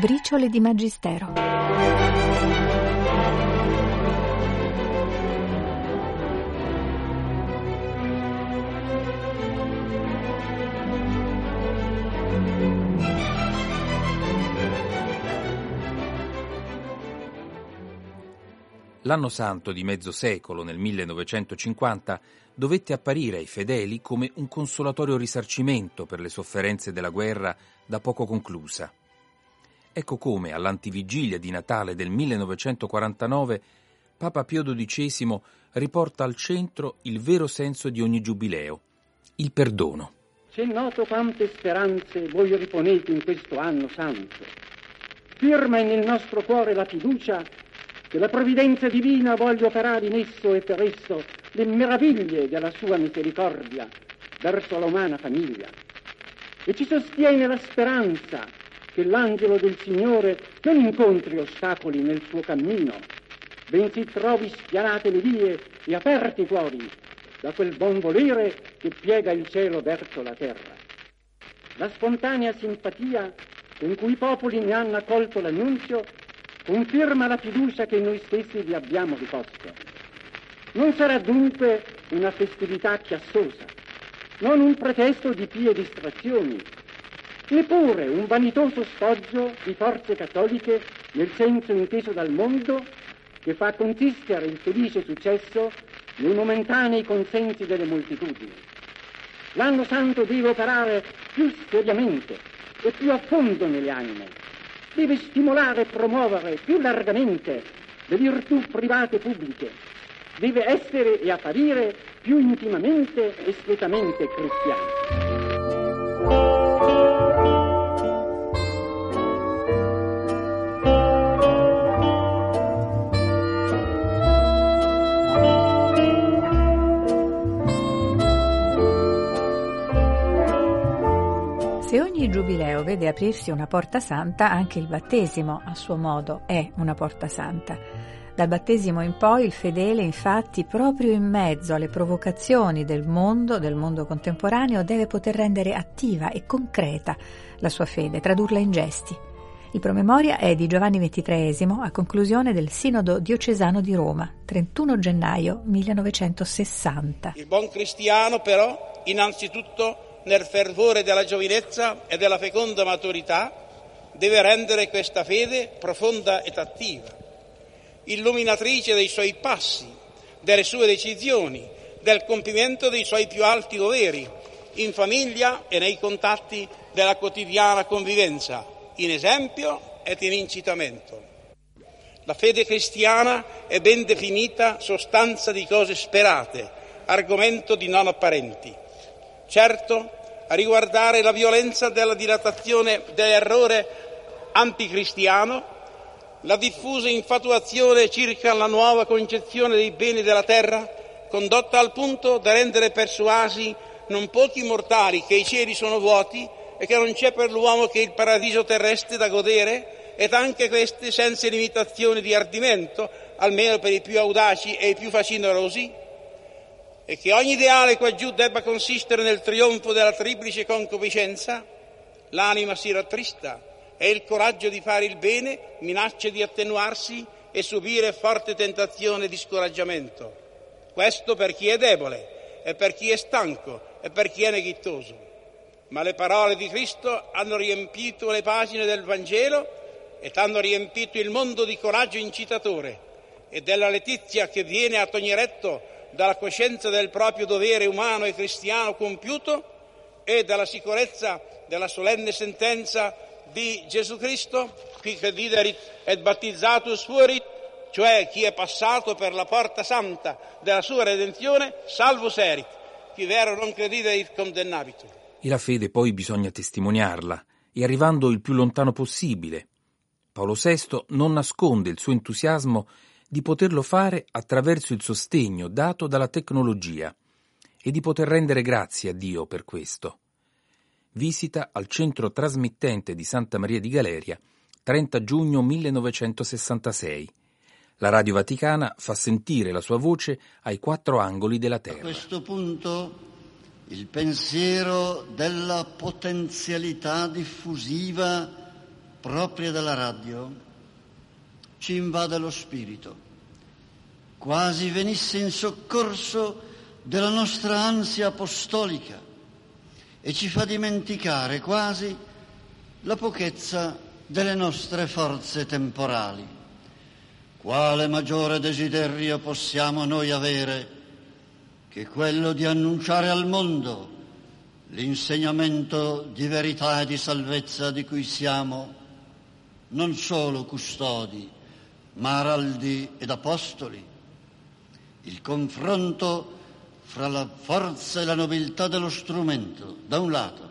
Briciole di Magistero. L'anno santo di mezzo secolo, nel 1950, dovette apparire ai fedeli come un consolatorio risarcimento per le sofferenze della guerra da poco conclusa. Ecco come, all'antivigilia di Natale del 1949, Papa Pio XII riporta al centro il vero senso di ogni giubileo, il perdono. C'è noto quante speranze voi riponete in questo anno santo. Firma nel nostro cuore la fiducia che la provvidenza divina voglia operare in esso e per esso le meraviglie della sua misericordia verso la umana famiglia. E ci sostiene la speranza che l'angelo del Signore non incontri ostacoli nel suo cammino, bensì trovi spianate le vie e aperti i cuori da quel buon volere che piega il cielo verso la terra. La spontanea simpatia con cui i popoli ne hanno accolto l'annunzio conferma la fiducia che noi stessi vi abbiamo riposto. Non sarà dunque una festività chiassosa, non un pretesto di pie distrazioni, neppure un vanitoso sfoggio di forze cattoliche nel senso inteso dal mondo che fa consistere il felice successo nei momentanei consensi delle moltitudini. L'anno santo deve operare più seriamente e più a fondo nelle anime deve stimolare e promuovere più largamente le virtù private e pubbliche, deve essere e apparire più intimamente e strettamente cristiano. Ogni giubileo vede aprirsi una porta santa, anche il battesimo, a suo modo, è una porta santa. Dal battesimo in poi il fedele, infatti, proprio in mezzo alle provocazioni del mondo, del mondo contemporaneo, deve poter rendere attiva e concreta la sua fede, tradurla in gesti. Il promemoria è di Giovanni XXIII a conclusione del Sinodo diocesano di Roma, 31 gennaio 1960. Il buon cristiano, però, innanzitutto nel fervore della giovinezza e della feconda maturità, deve rendere questa fede profonda ed attiva, illuminatrice dei suoi passi, delle sue decisioni, del compimento dei suoi più alti doveri, in famiglia e nei contatti della quotidiana convivenza, in esempio ed in incitamento. La fede cristiana è ben definita sostanza di cose sperate, argomento di non apparenti. Certo, a riguardare la violenza della dilatazione dell'errore anticristiano, la diffusa infatuazione circa la nuova concezione dei beni della terra, condotta al punto da rendere persuasi non pochi mortali che i cieli sono vuoti e che non c'è per l'uomo che il paradiso terrestre da godere, ed anche queste senza limitazione di ardimento, almeno per i più audaci e i più facinerosi, e che ogni ideale qua giù debba consistere nel trionfo della triplice concupiscenza, l'anima si rattrista e il coraggio di fare il bene minaccia di attenuarsi e subire forte tentazione di scoraggiamento. Questo per chi è debole e per chi è stanco e per chi è neghittoso. Ma le parole di Cristo hanno riempito le pagine del Vangelo e hanno riempito il mondo di coraggio incitatore e della letizia che viene a Togneretto dalla coscienza del proprio dovere umano e cristiano compiuto e dalla sicurezza della solenne sentenza di Gesù Cristo, qui crediderit et battizzatus fuerit, cioè chi è passato per la porta santa della sua redenzione, salvus erit, chi vero non crediderit condennabitur. E la fede poi bisogna testimoniarla, e arrivando il più lontano possibile. Paolo VI non nasconde il suo entusiasmo di poterlo fare attraverso il sostegno dato dalla tecnologia e di poter rendere grazie a Dio per questo. Visita al centro trasmittente di Santa Maria di Galeria, 30 giugno 1966. La Radio Vaticana fa sentire la sua voce ai quattro angoli della Terra. A questo punto il pensiero della potenzialità diffusiva propria della radio ci invade lo spirito, quasi venisse in soccorso della nostra ansia apostolica e ci fa dimenticare quasi la pochezza delle nostre forze temporali. Quale maggiore desiderio possiamo noi avere che quello di annunciare al mondo l'insegnamento di verità e di salvezza di cui siamo non solo custodi, ma araldi ed apostoli? Il confronto fra la forza e la nobiltà dello strumento, da un lato,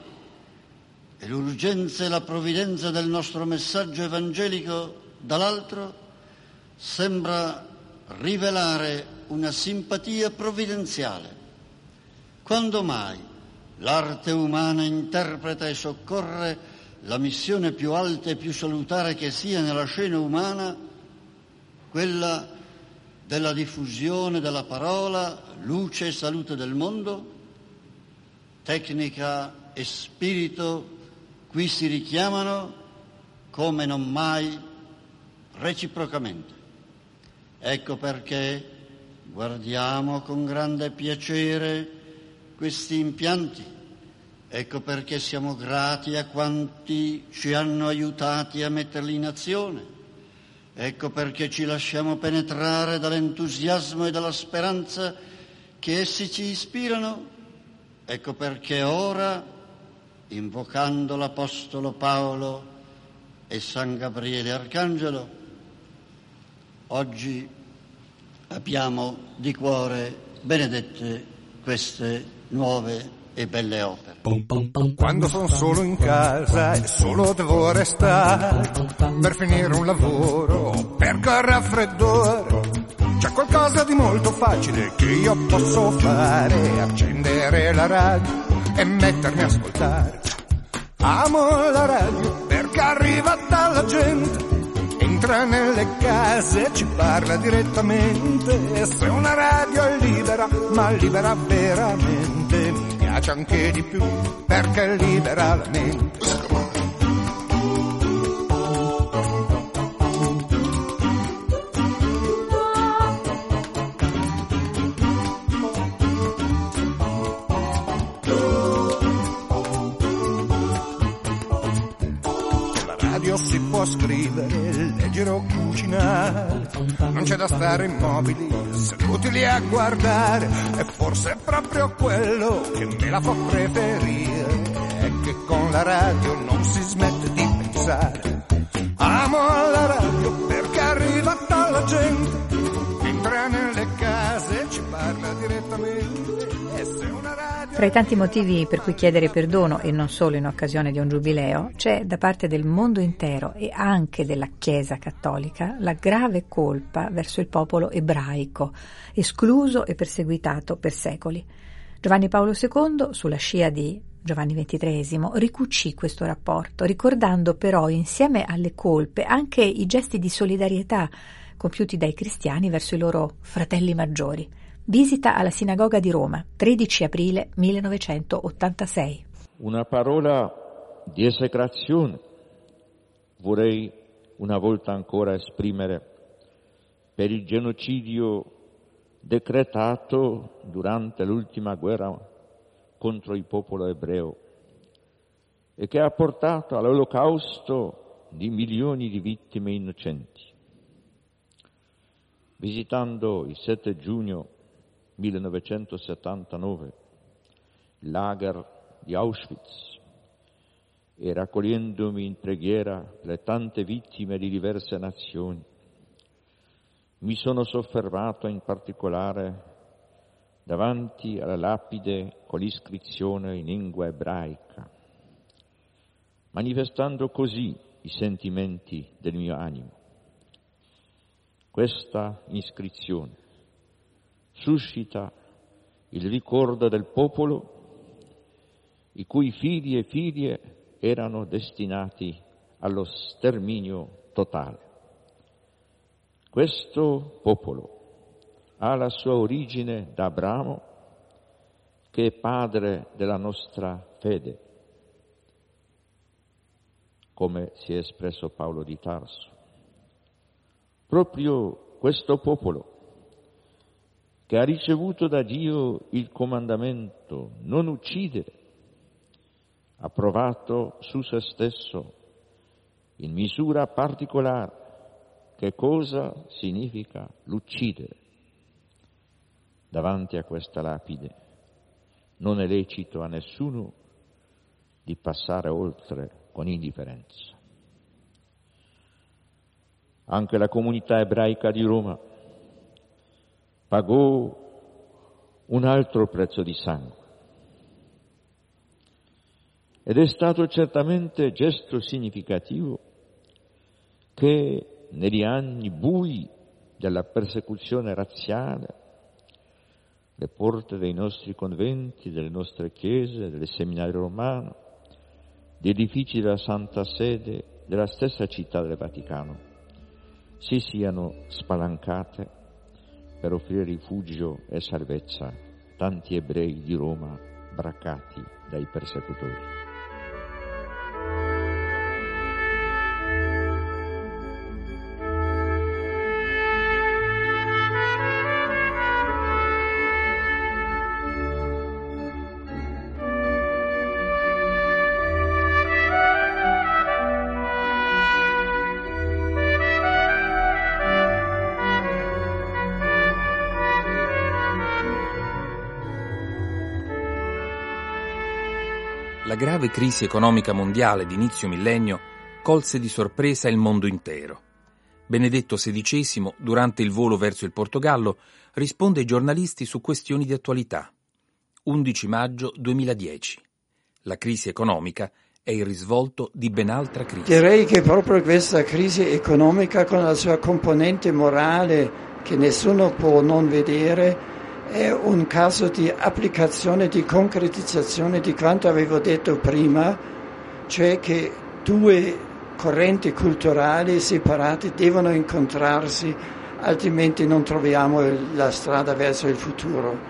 e l'urgenza e la provvidenza del nostro messaggio evangelico, dall'altro, sembra rivelare una simpatia provvidenziale. Quando mai l'arte umana interpreta e soccorre la missione più alta e più salutare che sia nella scena umana, quella della diffusione della parola, luce e salute del mondo, tecnica e spirito qui si richiamano come non mai reciprocamente. Ecco perché guardiamo con grande piacere questi impianti, ecco perché siamo grati a quanti ci hanno aiutati a metterli in azione. Ecco perché ci lasciamo penetrare dall'entusiasmo e dalla speranza che essi ci ispirano. Ecco perché ora, invocando l'Apostolo Paolo e San Gabriele Arcangelo, oggi abbiamo di cuore benedette queste nuove e belle opere. Quando sono solo in casa e solo devo restare per finire un lavoro, perché raffreddore c'è qualcosa di molto facile che io posso fare, accendere la radio e mettermi a ascoltare. Amo la radio perché arriva dalla gente, entra nelle case e ci parla direttamente. Se una radio è libera, ma libera veramente, piace anche di più perché libera la mente. Leggere o cucinare. Non c'è da stare immobili, seduti lì a guardare. E forse è proprio quello che me la fa preferire. È che con la radio non si smette di pensare. Amo la radio perché arriva dalla gente. Entra nelle case e ci parla direttamente. Tra i tanti motivi per cui chiedere perdono, e non solo in occasione di un giubileo, c'è da parte del mondo intero e anche della Chiesa cattolica la grave colpa verso il popolo ebraico, escluso e perseguitato per secoli. Giovanni Paolo II, sulla scia di Giovanni XXIII, ricucì questo rapporto, ricordando però insieme alle colpe anche i gesti di solidarietà compiuti dai cristiani verso i loro fratelli maggiori. Visita alla sinagoga di Roma, 13 aprile 1986. Una parola di esecrazione vorrei una volta ancora esprimere per il genocidio decretato durante l'ultima guerra contro il popolo ebreo e che ha portato all'olocausto di milioni di vittime innocenti. Visitando il 7 giugno 1979, lager di Auschwitz, e raccogliendomi in preghiera le tante vittime di diverse nazioni, mi sono soffermato in particolare davanti alla lapide con l'iscrizione in lingua ebraica, manifestando così i sentimenti del mio animo. Questa iscrizione suscita il ricordo del popolo i cui figli e figlie erano destinati allo sterminio totale. Questo popolo ha la sua origine da Abramo, che è padre della nostra fede. come si è espresso Paolo di Tarso. Proprio questo popolo che ha ricevuto da Dio il comandamento non uccidere, ha provato su se stesso in misura particolare che cosa significa l'uccidere. Davanti a questa lapide non è lecito a nessuno di passare oltre con indifferenza. Anche la comunità ebraica di Roma pagò un altro prezzo di sangue. Ed è stato certamente gesto significativo che negli anni bui della persecuzione razziale le porte dei nostri conventi, delle nostre chiese, del seminario romano, gli edifici della Santa Sede, della stessa città del Vaticano, si siano spalancate per offrire rifugio e salvezza tanti ebrei di Roma braccati dai persecutori. La grave crisi economica mondiale di inizio millennio colse di sorpresa il mondo intero. Benedetto XVI, durante il volo verso il Portogallo, risponde ai giornalisti su questioni di attualità. 11 maggio 2010. La crisi economica è il risvolto di ben altra crisi. Direi che proprio questa crisi economica con la sua componente morale che nessuno può non vedere è un caso di applicazione, di concretizzazione di quanto avevo detto prima, cioè che due correnti culturali separate devono incontrarsi, altrimenti non troviamo la strada verso il futuro.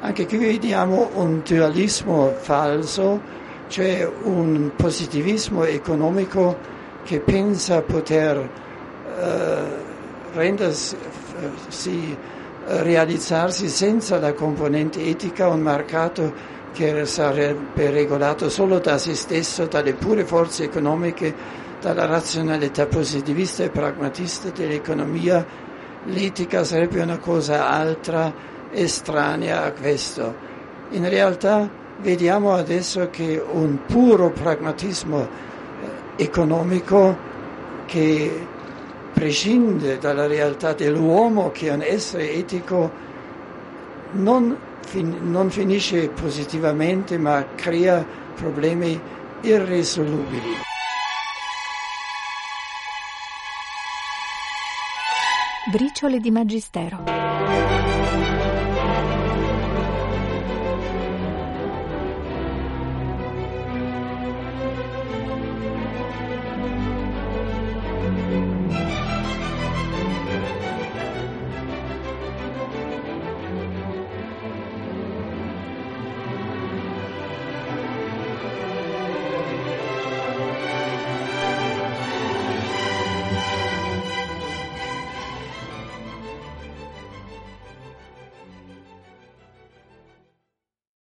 Anche qui vediamo un dualismo falso, cioè un positivismo economico che pensa poter eh, rendersi realizzarsi senza la componente etica un mercato che sarebbe regolato solo da se stesso, dalle pure forze economiche, dalla razionalità positivista e pragmatista dell'economia, l'etica sarebbe una cosa altra, estranea a questo. In realtà vediamo adesso che un puro pragmatismo eh, economico che prescinde dalla realtà dell'uomo che è un essere etico, non, fin- non finisce positivamente ma crea problemi irrisolubili. Briciole di Magistero.